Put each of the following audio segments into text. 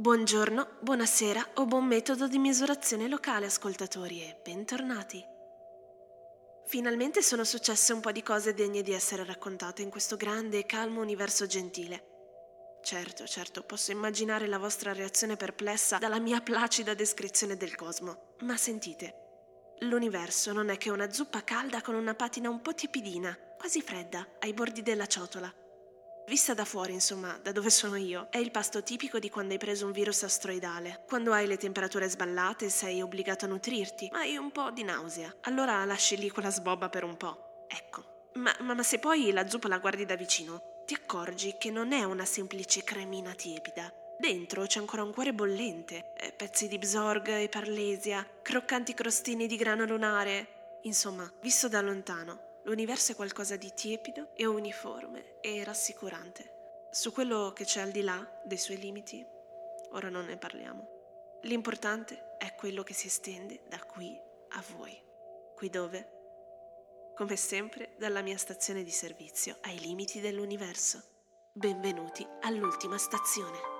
Buongiorno, buonasera o buon metodo di misurazione locale, ascoltatori, e bentornati. Finalmente sono successe un po' di cose degne di essere raccontate in questo grande e calmo universo gentile. Certo, certo, posso immaginare la vostra reazione perplessa dalla mia placida descrizione del cosmo. Ma sentite, l'universo non è che una zuppa calda con una patina un po' tiepidina, quasi fredda, ai bordi della ciotola. Vista da fuori, insomma, da dove sono io, è il pasto tipico di quando hai preso un virus asteroidale. Quando hai le temperature sballate sei obbligato a nutrirti, ma hai un po' di nausea. Allora lasci lì quella sbobba per un po'. Ecco. Ma, ma, ma se poi la zuppa la guardi da vicino, ti accorgi che non è una semplice cremina tiepida. Dentro c'è ancora un cuore bollente, eh, pezzi di bsorg e parlesia, croccanti crostini di grano lunare. Insomma, visto da lontano, L'universo è qualcosa di tiepido e uniforme e rassicurante. Su quello che c'è al di là dei suoi limiti, ora non ne parliamo. L'importante è quello che si estende da qui a voi. Qui dove? Come sempre, dalla mia stazione di servizio ai limiti dell'universo. Benvenuti all'ultima stazione.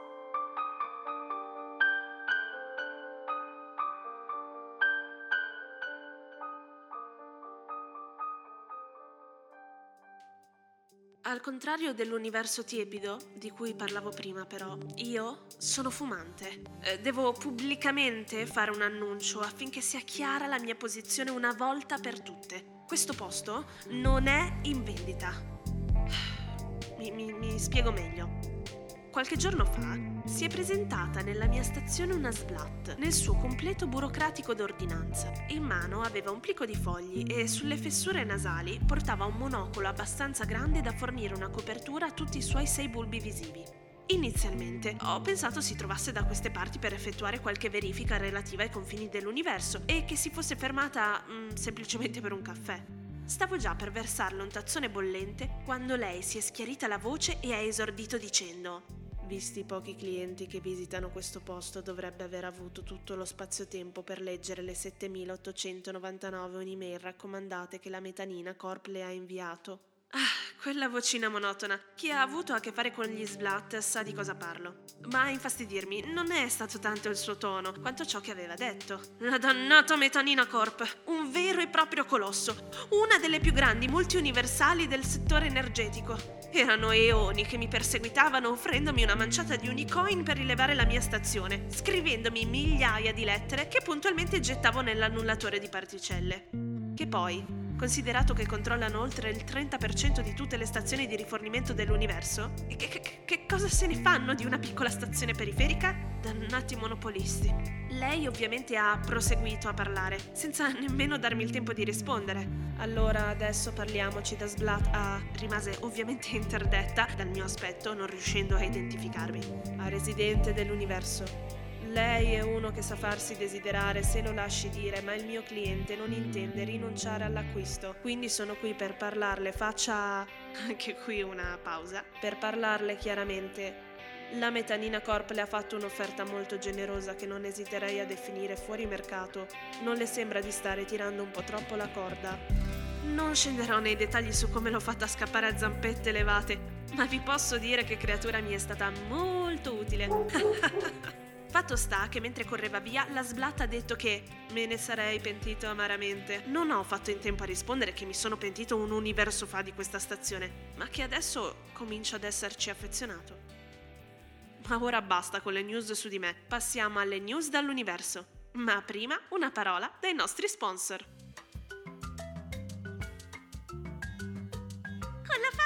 Al contrario dell'universo tiepido, di cui parlavo prima però, io sono fumante. Eh, devo pubblicamente fare un annuncio affinché sia chiara la mia posizione una volta per tutte. Questo posto non è in vendita. Mi, mi, mi spiego meglio. Qualche giorno fa si è presentata nella mia stazione una SBLAT nel suo completo burocratico d'ordinanza. In mano aveva un plico di fogli e sulle fessure nasali portava un monocolo abbastanza grande da fornire una copertura a tutti i suoi sei bulbi visivi. Inizialmente ho pensato si trovasse da queste parti per effettuare qualche verifica relativa ai confini dell'universo e che si fosse fermata mm, semplicemente per un caffè. Stavo già per versarle un tazzone bollente quando lei si è schiarita la voce e ha esordito dicendo Visti i pochi clienti che visitano questo posto, dovrebbe aver avuto tutto lo spazio-tempo per leggere le 7899 un'email raccomandate che la Metanina Corp le ha inviato. Ah, quella vocina monotona. Chi ha avuto a che fare con gli sblat sa di cosa parlo. Ma a infastidirmi non è stato tanto il suo tono, quanto ciò che aveva detto. La dannata Metanina Corp, un vero e proprio colosso, una delle più grandi multiuniversali del settore energetico. Erano eoni che mi perseguitavano offrendomi una manciata di unicoin per rilevare la mia stazione, scrivendomi migliaia di lettere che puntualmente gettavo nell'annullatore di particelle. Che poi, considerato che controllano oltre il 30% di tutte le stazioni di rifornimento dell'universo? Che, che, che, cosa se ne fanno di una piccola stazione periferica? Dannati monopolisti. Lei ovviamente ha proseguito a parlare, senza nemmeno darmi il tempo di rispondere. Allora adesso parliamoci da Sblat a... rimase ovviamente interdetta dal mio aspetto, non riuscendo a identificarmi. A residente dell'universo. Lei è uno che sa farsi desiderare se lo lasci dire, ma il mio cliente non intende rinunciare all'acquisto. Quindi sono qui per parlarle, faccia anche qui una pausa, per parlarle chiaramente. La Metanina Corp le ha fatto un'offerta molto generosa che non esiterei a definire fuori mercato. Non le sembra di stare tirando un po' troppo la corda? Non scenderò nei dettagli su come l'ho fatta scappare a zampette levate, ma vi posso dire che creatura mi è stata molto utile. Fatto sta che mentre correva via, la sblatta ha detto che me ne sarei pentito amaramente. Non ho fatto in tempo a rispondere che mi sono pentito un universo fa di questa stazione, ma che adesso comincio ad esserci affezionato. Ma ora basta con le news su di me, passiamo alle news dall'universo. Ma prima una parola dai nostri sponsor.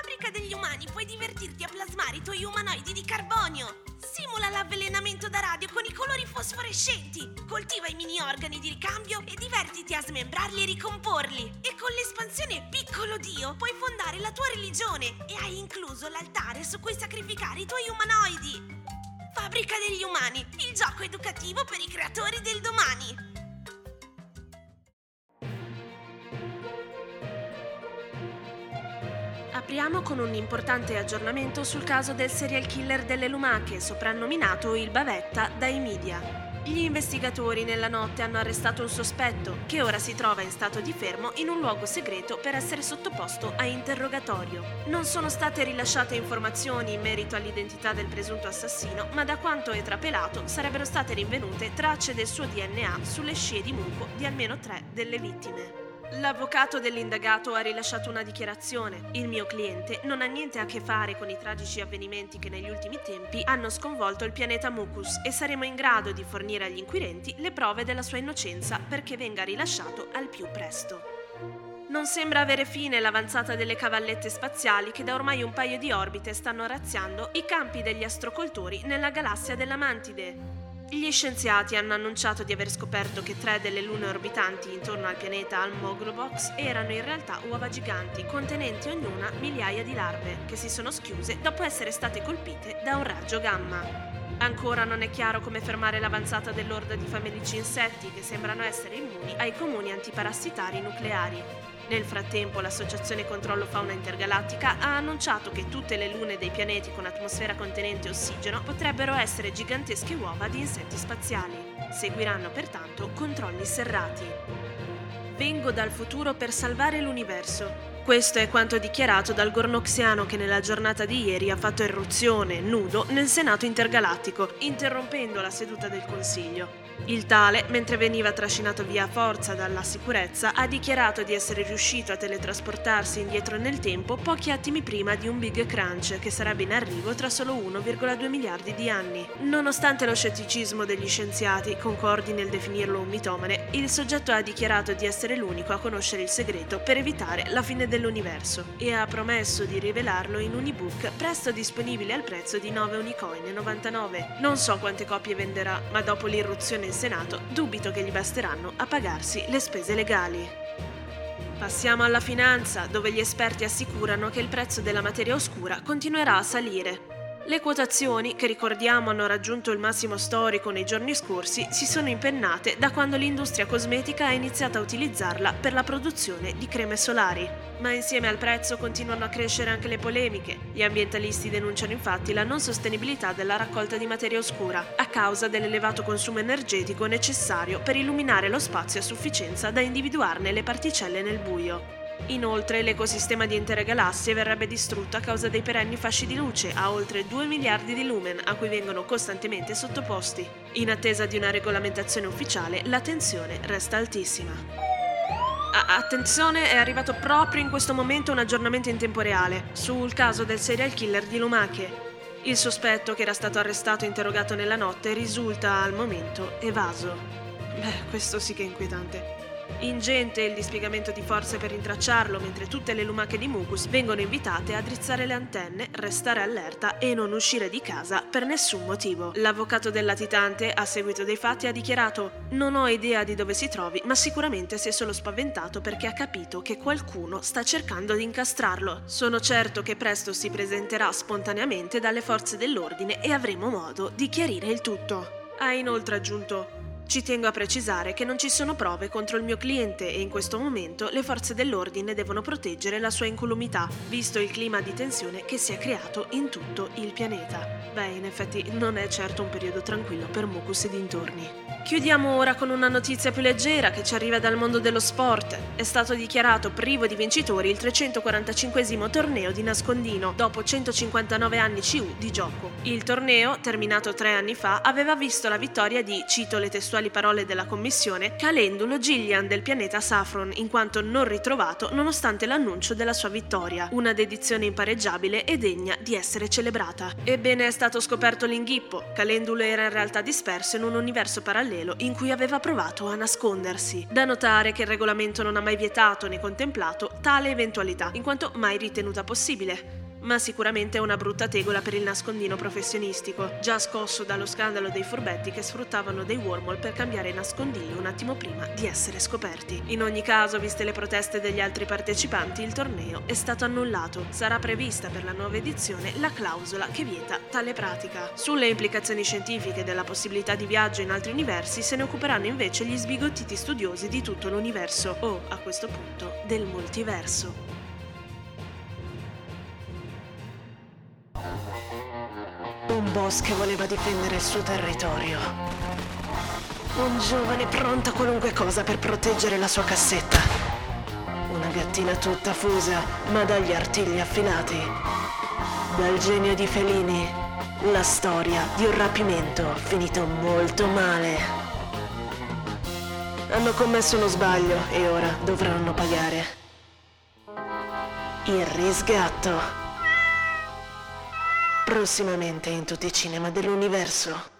Fabbrica degli umani puoi divertirti a plasmare i tuoi umanoidi di carbonio. Simula l'avvelenamento da radio con i colori fosforescenti. Coltiva i mini organi di ricambio e divertiti a smembrarli e ricomporli. E con l'espansione Piccolo Dio puoi fondare la tua religione e hai incluso l'altare su cui sacrificare i tuoi umanoidi. Fabbrica degli Umani, il gioco educativo per i creatori del domani. Apriamo con un importante aggiornamento sul caso del serial killer delle lumache, soprannominato il Bavetta dai media. Gli investigatori nella notte hanno arrestato un sospetto che ora si trova in stato di fermo in un luogo segreto per essere sottoposto a interrogatorio. Non sono state rilasciate informazioni in merito all'identità del presunto assassino, ma da quanto è trapelato sarebbero state rinvenute tracce del suo DNA sulle scie di muco di almeno tre delle vittime. L'avvocato dell'indagato ha rilasciato una dichiarazione. Il mio cliente non ha niente a che fare con i tragici avvenimenti che negli ultimi tempi hanno sconvolto il pianeta Mucus e saremo in grado di fornire agli inquirenti le prove della sua innocenza perché venga rilasciato al più presto. Non sembra avere fine l'avanzata delle cavallette spaziali che da ormai un paio di orbite stanno razziando i campi degli astrocoltori nella galassia della Mantide. Gli scienziati hanno annunciato di aver scoperto che tre delle lune orbitanti intorno al pianeta Almoglobox erano in realtà uova giganti contenenti ognuna migliaia di larve che si sono schiuse dopo essere state colpite da un raggio gamma. Ancora non è chiaro come fermare l'avanzata dell'orda di famelici insetti che sembrano essere immuni ai comuni antiparassitari nucleari. Nel frattempo, l'Associazione Controllo Fauna Intergalattica ha annunciato che tutte le lune dei pianeti con atmosfera contenente ossigeno potrebbero essere gigantesche uova di insetti spaziali. Seguiranno pertanto controlli serrati. Vengo dal futuro per salvare l'universo. Questo è quanto dichiarato dal gornoxiano che nella giornata di ieri ha fatto irruzione, nudo, nel Senato intergalattico, interrompendo la seduta del Consiglio. Il tale, mentre veniva trascinato via a forza dalla sicurezza, ha dichiarato di essere riuscito a teletrasportarsi indietro nel tempo pochi attimi prima di un Big Crunch che sarebbe in arrivo tra solo 1,2 miliardi di anni. Nonostante lo scetticismo degli scienziati, concordi nel definirlo un mitomane, il soggetto ha dichiarato di essere l'unico a conoscere il segreto per evitare la fine dell'universo e ha promesso di rivelarlo in un ebook presto disponibile al prezzo di 9 unicoin 99. Non so quante copie venderà, ma dopo l'irruzione in Senato, dubito che gli basteranno a pagarsi le spese legali. Passiamo alla finanza, dove gli esperti assicurano che il prezzo della materia oscura continuerà a salire. Le quotazioni, che ricordiamo hanno raggiunto il massimo storico nei giorni scorsi, si sono impennate da quando l'industria cosmetica ha iniziato a utilizzarla per la produzione di creme solari. Ma insieme al prezzo continuano a crescere anche le polemiche. Gli ambientalisti denunciano infatti la non sostenibilità della raccolta di materia oscura, a causa dell'elevato consumo energetico necessario per illuminare lo spazio a sufficienza da individuarne le particelle nel buio. Inoltre l'ecosistema di intere galassie verrebbe distrutto a causa dei perenni fasci di luce a oltre 2 miliardi di lumen a cui vengono costantemente sottoposti. In attesa di una regolamentazione ufficiale, la tensione resta altissima. A- attenzione, è arrivato proprio in questo momento un aggiornamento in tempo reale sul caso del serial killer di Lumache. Il sospetto che era stato arrestato e interrogato nella notte risulta al momento evaso. Beh, questo sì che è inquietante. Ingente il dispiegamento di forze per rintracciarlo, mentre tutte le lumache di Mucus vengono invitate a drizzare le antenne, restare allerta e non uscire di casa per nessun motivo. L'avvocato del latitante, a seguito dei fatti, ha dichiarato: Non ho idea di dove si trovi, ma sicuramente si è solo spaventato perché ha capito che qualcuno sta cercando di incastrarlo. Sono certo che presto si presenterà spontaneamente dalle forze dell'ordine e avremo modo di chiarire il tutto. Ha inoltre aggiunto: ci tengo a precisare che non ci sono prove contro il mio cliente e in questo momento le forze dell'ordine devono proteggere la sua incolumità, visto il clima di tensione che si è creato in tutto il pianeta. Beh, in effetti non è certo un periodo tranquillo per Mucus e dintorni. Chiudiamo ora con una notizia più leggera che ci arriva dal mondo dello sport. È stato dichiarato privo di vincitori il 345 torneo di nascondino dopo 159 anni CU di gioco. Il torneo, terminato tre anni fa, aveva visto la vittoria di, cito le testuali parole della commissione, Calendulo Gillian del pianeta Saffron, in quanto non ritrovato nonostante l'annuncio della sua vittoria. Una dedizione impareggiabile e degna di essere celebrata. Ebbene è stato scoperto l'inghippo. Calendulo era in realtà disperso in un universo parallelo in cui aveva provato a nascondersi. Da notare che il regolamento non ha mai vietato né contemplato tale eventualità, in quanto mai ritenuta possibile ma sicuramente è una brutta tegola per il nascondino professionistico, già scosso dallo scandalo dei furbetti che sfruttavano dei wormhole per cambiare nascondiglio un attimo prima di essere scoperti. In ogni caso, viste le proteste degli altri partecipanti, il torneo è stato annullato. Sarà prevista per la nuova edizione la clausola che vieta tale pratica. Sulle implicazioni scientifiche della possibilità di viaggio in altri universi se ne occuperanno invece gli sbigottiti studiosi di tutto l'universo, o, a questo punto, del multiverso. Un boss che voleva difendere il suo territorio. Un giovane pronto a qualunque cosa per proteggere la sua cassetta. Una gattina tutta fusa, ma dagli artigli affilati. Dal genio di Felini, la storia di un rapimento finito molto male. Hanno commesso uno sbaglio e ora dovranno pagare. Il risgatto. Prossimamente in tutti i cinema dell'universo.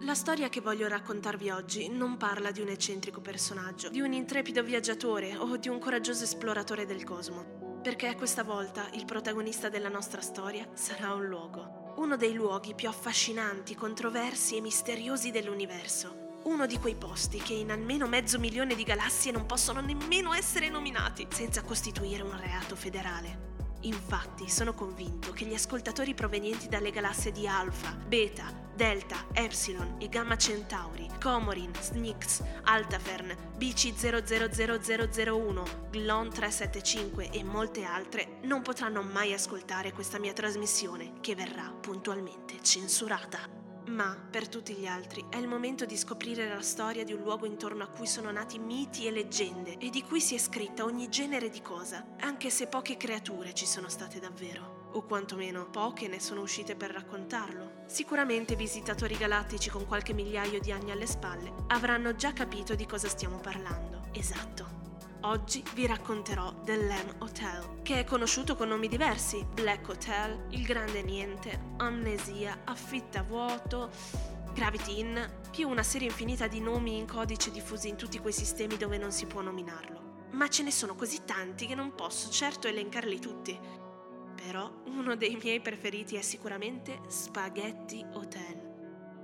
La storia che voglio raccontarvi oggi non parla di un eccentrico personaggio, di un intrepido viaggiatore o di un coraggioso esploratore del cosmo, perché questa volta il protagonista della nostra storia sarà un luogo, uno dei luoghi più affascinanti, controversi e misteriosi dell'universo. Uno di quei posti che in almeno mezzo milione di galassie non possono nemmeno essere nominati senza costituire un reato federale. Infatti sono convinto che gli ascoltatori provenienti dalle galassie di Alpha, Beta, Delta, Epsilon e Gamma Centauri, Comorin, Snix, Altafern, BC000001, Glon 375 e molte altre non potranno mai ascoltare questa mia trasmissione che verrà puntualmente censurata. Ma per tutti gli altri è il momento di scoprire la storia di un luogo intorno a cui sono nati miti e leggende e di cui si è scritta ogni genere di cosa, anche se poche creature ci sono state davvero, o quantomeno poche ne sono uscite per raccontarlo. Sicuramente visitatori galattici con qualche migliaio di anni alle spalle avranno già capito di cosa stiamo parlando. Esatto. Oggi vi racconterò del Lam Hotel, che è conosciuto con nomi diversi: Black Hotel, Il Grande Niente, Amnesia, Affitta Vuoto, Gravity Inn, più una serie infinita di nomi in codice diffusi in tutti quei sistemi dove non si può nominarlo. Ma ce ne sono così tanti che non posso certo elencarli tutti. Però uno dei miei preferiti è sicuramente Spaghetti Hotel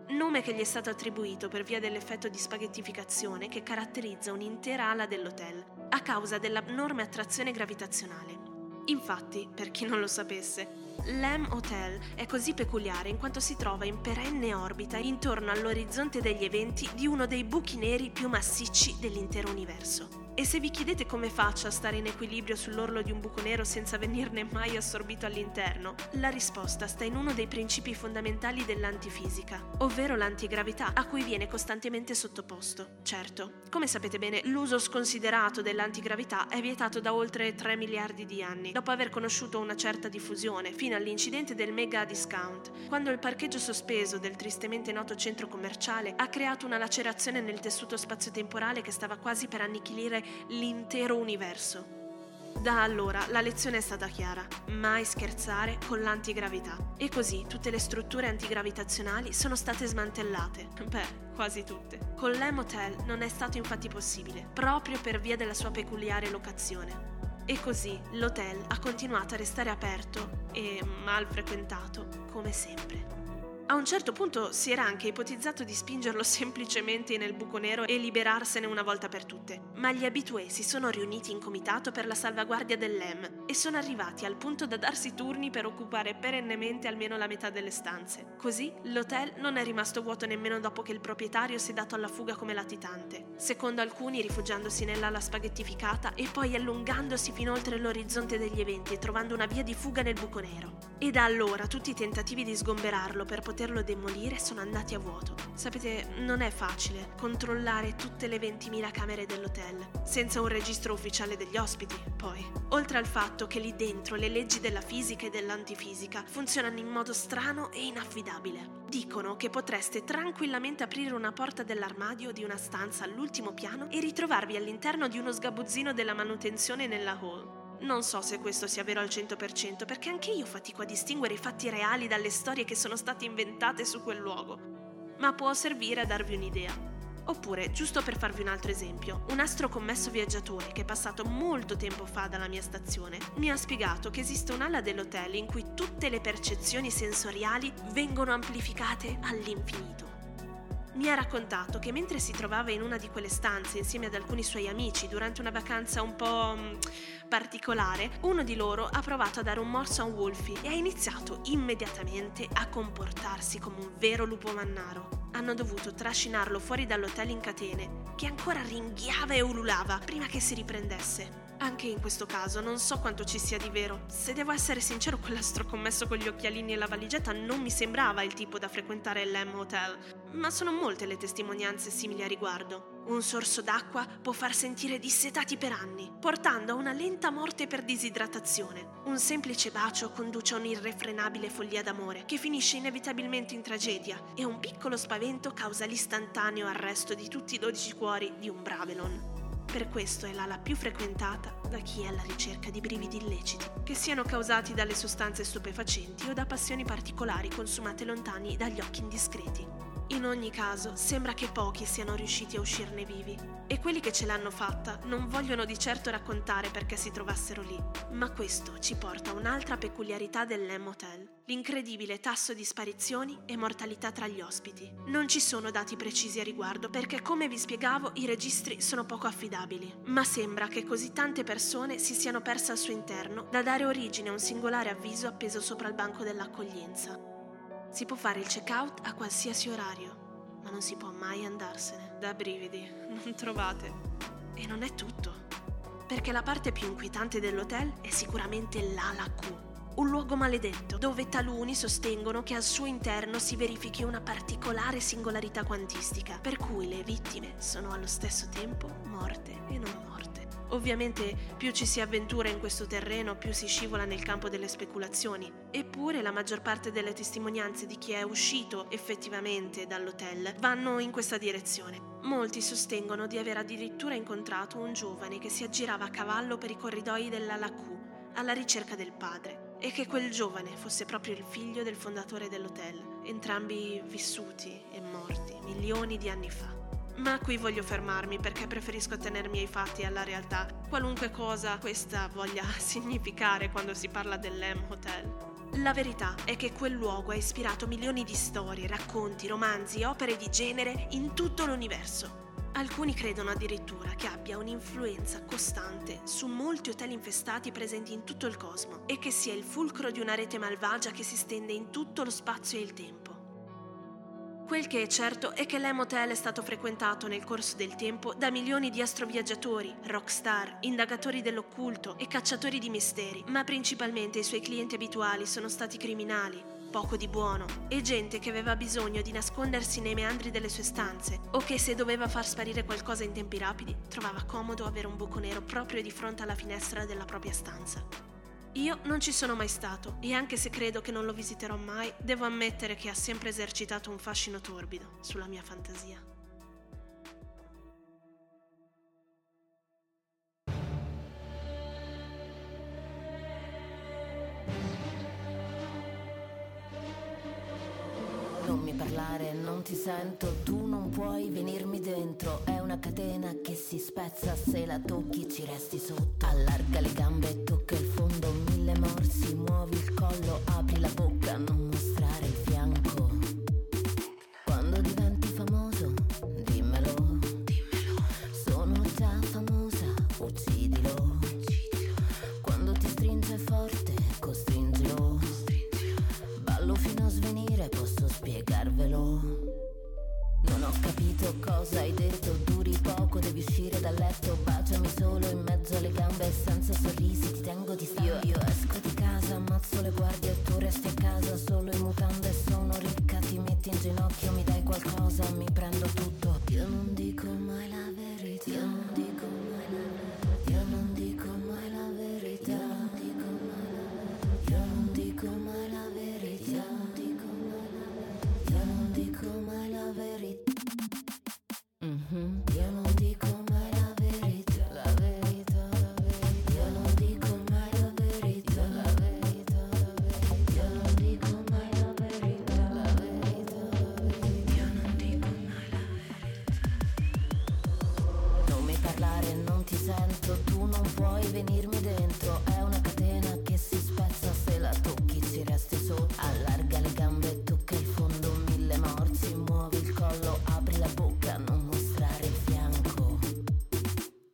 nome che gli è stato attribuito per via dell'effetto di spaghettificazione che caratterizza un'intera ala dell'hotel, a causa dell'abnorme attrazione gravitazionale. Infatti, per chi non lo sapesse, l'Am Hotel è così peculiare in quanto si trova in perenne orbita intorno all'orizzonte degli eventi di uno dei buchi neri più massicci dell'intero universo. E se vi chiedete come faccio a stare in equilibrio sull'orlo di un buco nero senza venirne mai assorbito all'interno, la risposta sta in uno dei principi fondamentali dell'antifisica, ovvero l'antigravità, a cui viene costantemente sottoposto. Certo, come sapete bene, l'uso sconsiderato dell'antigravità è vietato da oltre 3 miliardi di anni, dopo aver conosciuto una certa diffusione, fino all'incidente del mega discount, quando il parcheggio sospeso del tristemente noto centro commerciale ha creato una lacerazione nel tessuto spazio-temporale che stava quasi per annichilire l'intero universo. Da allora la lezione è stata chiara, mai scherzare con l'antigravità. E così tutte le strutture antigravitazionali sono state smantellate. Beh, quasi tutte. Con l'Emotel non è stato infatti possibile, proprio per via della sua peculiare locazione. E così l'hotel ha continuato a restare aperto e mal frequentato come sempre. A un certo punto si era anche ipotizzato di spingerlo semplicemente nel buco nero e liberarsene una volta per tutte, ma gli abitué si sono riuniti in comitato per la salvaguardia dell'EM e sono arrivati al punto da darsi turni per occupare perennemente almeno la metà delle stanze. Così l'hotel non è rimasto vuoto nemmeno dopo che il proprietario si è dato alla fuga come latitante, secondo alcuni rifugiandosi nell'ala spaghettificata e poi allungandosi fino oltre l'orizzonte degli eventi e trovando una via di fuga nel buco nero. E da allora tutti i tentativi di sgomberarlo per poter poterlo demolire sono andati a vuoto. Sapete, non è facile controllare tutte le 20.000 camere dell'hotel, senza un registro ufficiale degli ospiti, poi. Oltre al fatto che lì dentro le leggi della fisica e dell'antifisica funzionano in modo strano e inaffidabile. Dicono che potreste tranquillamente aprire una porta dell'armadio di una stanza all'ultimo piano e ritrovarvi all'interno di uno sgabuzzino della manutenzione nella hall. Non so se questo sia vero al 100% perché anche io fatico a distinguere i fatti reali dalle storie che sono state inventate su quel luogo, ma può servire a darvi un'idea. Oppure, giusto per farvi un altro esempio, un astro commesso viaggiatore che è passato molto tempo fa dalla mia stazione mi ha spiegato che esiste un'ala dell'hotel in cui tutte le percezioni sensoriali vengono amplificate all'infinito mi ha raccontato che mentre si trovava in una di quelle stanze insieme ad alcuni suoi amici durante una vacanza un po' mm, particolare, uno di loro ha provato a dare un morso a un Wolfie e ha iniziato immediatamente a comportarsi come un vero lupo mannaro. Hanno dovuto trascinarlo fuori dall'hotel in catene, che ancora ringhiava e ululava prima che si riprendesse. Anche in questo caso non so quanto ci sia di vero. Se devo essere sincero, quell'astro commesso con gli occhialini e la valigetta non mi sembrava il tipo da frequentare l'M Hotel, ma sono molte le testimonianze simili a riguardo. Un sorso d'acqua può far sentire dissetati per anni, portando a una lenta morte per disidratazione. Un semplice bacio conduce a un'irrefrenabile follia d'amore che finisce inevitabilmente in tragedia e un piccolo spavento causa l'istantaneo arresto di tutti i dodici cuori di un Bravelon. Per questo è l'ala più frequentata da chi è alla ricerca di brividi illeciti, che siano causati dalle sostanze stupefacenti o da passioni particolari consumate lontani dagli occhi indiscreti. In ogni caso, sembra che pochi siano riusciti a uscirne vivi e quelli che ce l'hanno fatta non vogliono di certo raccontare perché si trovassero lì. Ma questo ci porta a un'altra peculiarità dell'Em Hotel, l'incredibile tasso di sparizioni e mortalità tra gli ospiti. Non ci sono dati precisi a riguardo perché, come vi spiegavo, i registri sono poco affidabili, ma sembra che così tante persone si siano perse al suo interno da dare origine a un singolare avviso appeso sopra il banco dell'accoglienza. Si può fare il check-out a qualsiasi orario, ma non si può mai andarsene. Da brividi, non trovate. E non è tutto. Perché la parte più inquietante dell'hotel è sicuramente l'ala Q, un luogo maledetto dove taluni sostengono che al suo interno si verifichi una particolare singolarità quantistica, per cui le vittime sono allo stesso tempo morte e non morte. Ovviamente più ci si avventura in questo terreno, più si scivola nel campo delle speculazioni. Eppure la maggior parte delle testimonianze di chi è uscito effettivamente dall'hotel vanno in questa direzione. Molti sostengono di aver addirittura incontrato un giovane che si aggirava a cavallo per i corridoi dell'Alaku alla ricerca del padre e che quel giovane fosse proprio il figlio del fondatore dell'hotel, entrambi vissuti e morti milioni di anni fa. Ma qui voglio fermarmi perché preferisco tenermi ai fatti e alla realtà, qualunque cosa questa voglia significare quando si parla dell'Em Hotel. La verità è che quel luogo ha ispirato milioni di storie, racconti, romanzi, opere di genere in tutto l'universo. Alcuni credono addirittura che abbia un'influenza costante su molti hotel infestati presenti in tutto il cosmo e che sia il fulcro di una rete malvagia che si stende in tutto lo spazio e il tempo. Quel che è certo è che l'Emotel è stato frequentato nel corso del tempo da milioni di astroviaggiatori, rockstar, indagatori dell'occulto e cacciatori di misteri, ma principalmente i suoi clienti abituali sono stati criminali, poco di buono, e gente che aveva bisogno di nascondersi nei meandri delle sue stanze, o che se doveva far sparire qualcosa in tempi rapidi, trovava comodo avere un buco nero proprio di fronte alla finestra della propria stanza. Io non ci sono mai stato e anche se credo che non lo visiterò mai, devo ammettere che ha sempre esercitato un fascino torbido sulla mia fantasia. Parlare, non ti sento, tu non puoi venirmi dentro. È una catena che si spezza, se la tocchi ci resti sotto. Allarga le gambe, tocca il fondo, mille morsi, muovi il collo, apri la bocca, non ti sento, tu non puoi venirmi dentro. È una catena che si spezza se la tocchi ci resti sotto. Allarga le gambe, tocca il fondo, mille morsi, muovi il collo, apri la bocca, non mostrare il fianco.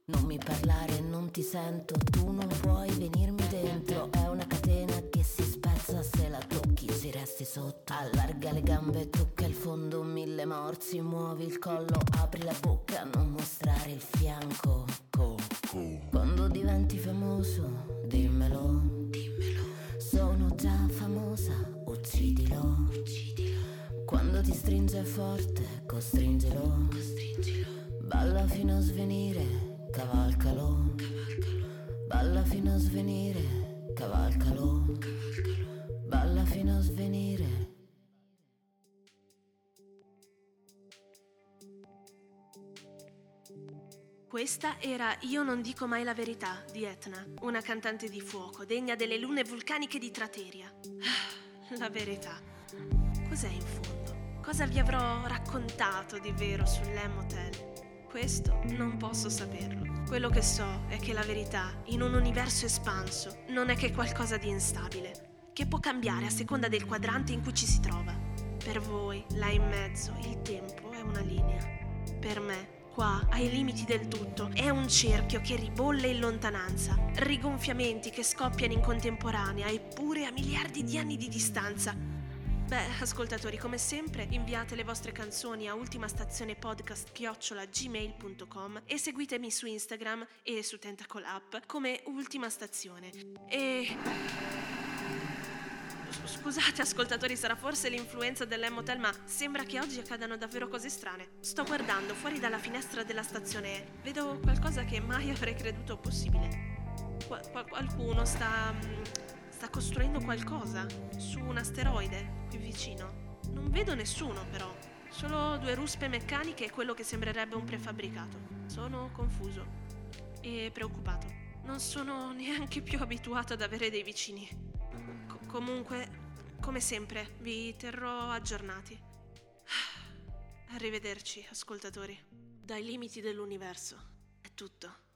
Non mi parlare, non ti sento, tu non puoi venirmi dentro. È una catena che si spezza se la tocchi ci resti sotto. Allarga le gambe, tocca il fondo, mille morsi, muovi il collo, apri forte, costringilo. Costringilo. Balla fino a svenire, cavalcalo. Cavalcalo. Balla fino a svenire, cavalcalo. Cavalcalo. Balla fino a svenire. Questa era Io non dico mai la verità di Etna, una cantante di fuoco degna delle lune vulcaniche di Trateria. La verità. Cos'è in fondo? Cosa vi avrò raccontato di vero sull'Emotel? Questo non posso saperlo. Quello che so è che la verità, in un universo espanso, non è che qualcosa di instabile, che può cambiare a seconda del quadrante in cui ci si trova. Per voi, là in mezzo, il tempo è una linea. Per me, qua, ai limiti del tutto, è un cerchio che ribolle in lontananza, rigonfiamenti che scoppiano in contemporanea eppure a miliardi di anni di distanza. Beh, ascoltatori, come sempre, inviate le vostre canzoni a ultimastazionepodcast.gmail.com e seguitemi su Instagram e su Tentacle App come Ultima Stazione. E... Scusate ascoltatori, sarà forse l'influenza dell'Emotel, ma sembra che oggi accadano davvero cose strane. Sto guardando fuori dalla finestra della stazione e vedo qualcosa che mai avrei creduto possibile. Qual- qual- qualcuno sta... sta costruendo qualcosa su un asteroide qui vicino. Non vedo nessuno però, solo due ruspe meccaniche e quello che sembrerebbe un prefabbricato. Sono confuso e preoccupato. Non sono neanche più abituato ad avere dei vicini. Co- comunque, come sempre, vi terrò aggiornati. Arrivederci, ascoltatori. Dai limiti dell'universo. È tutto.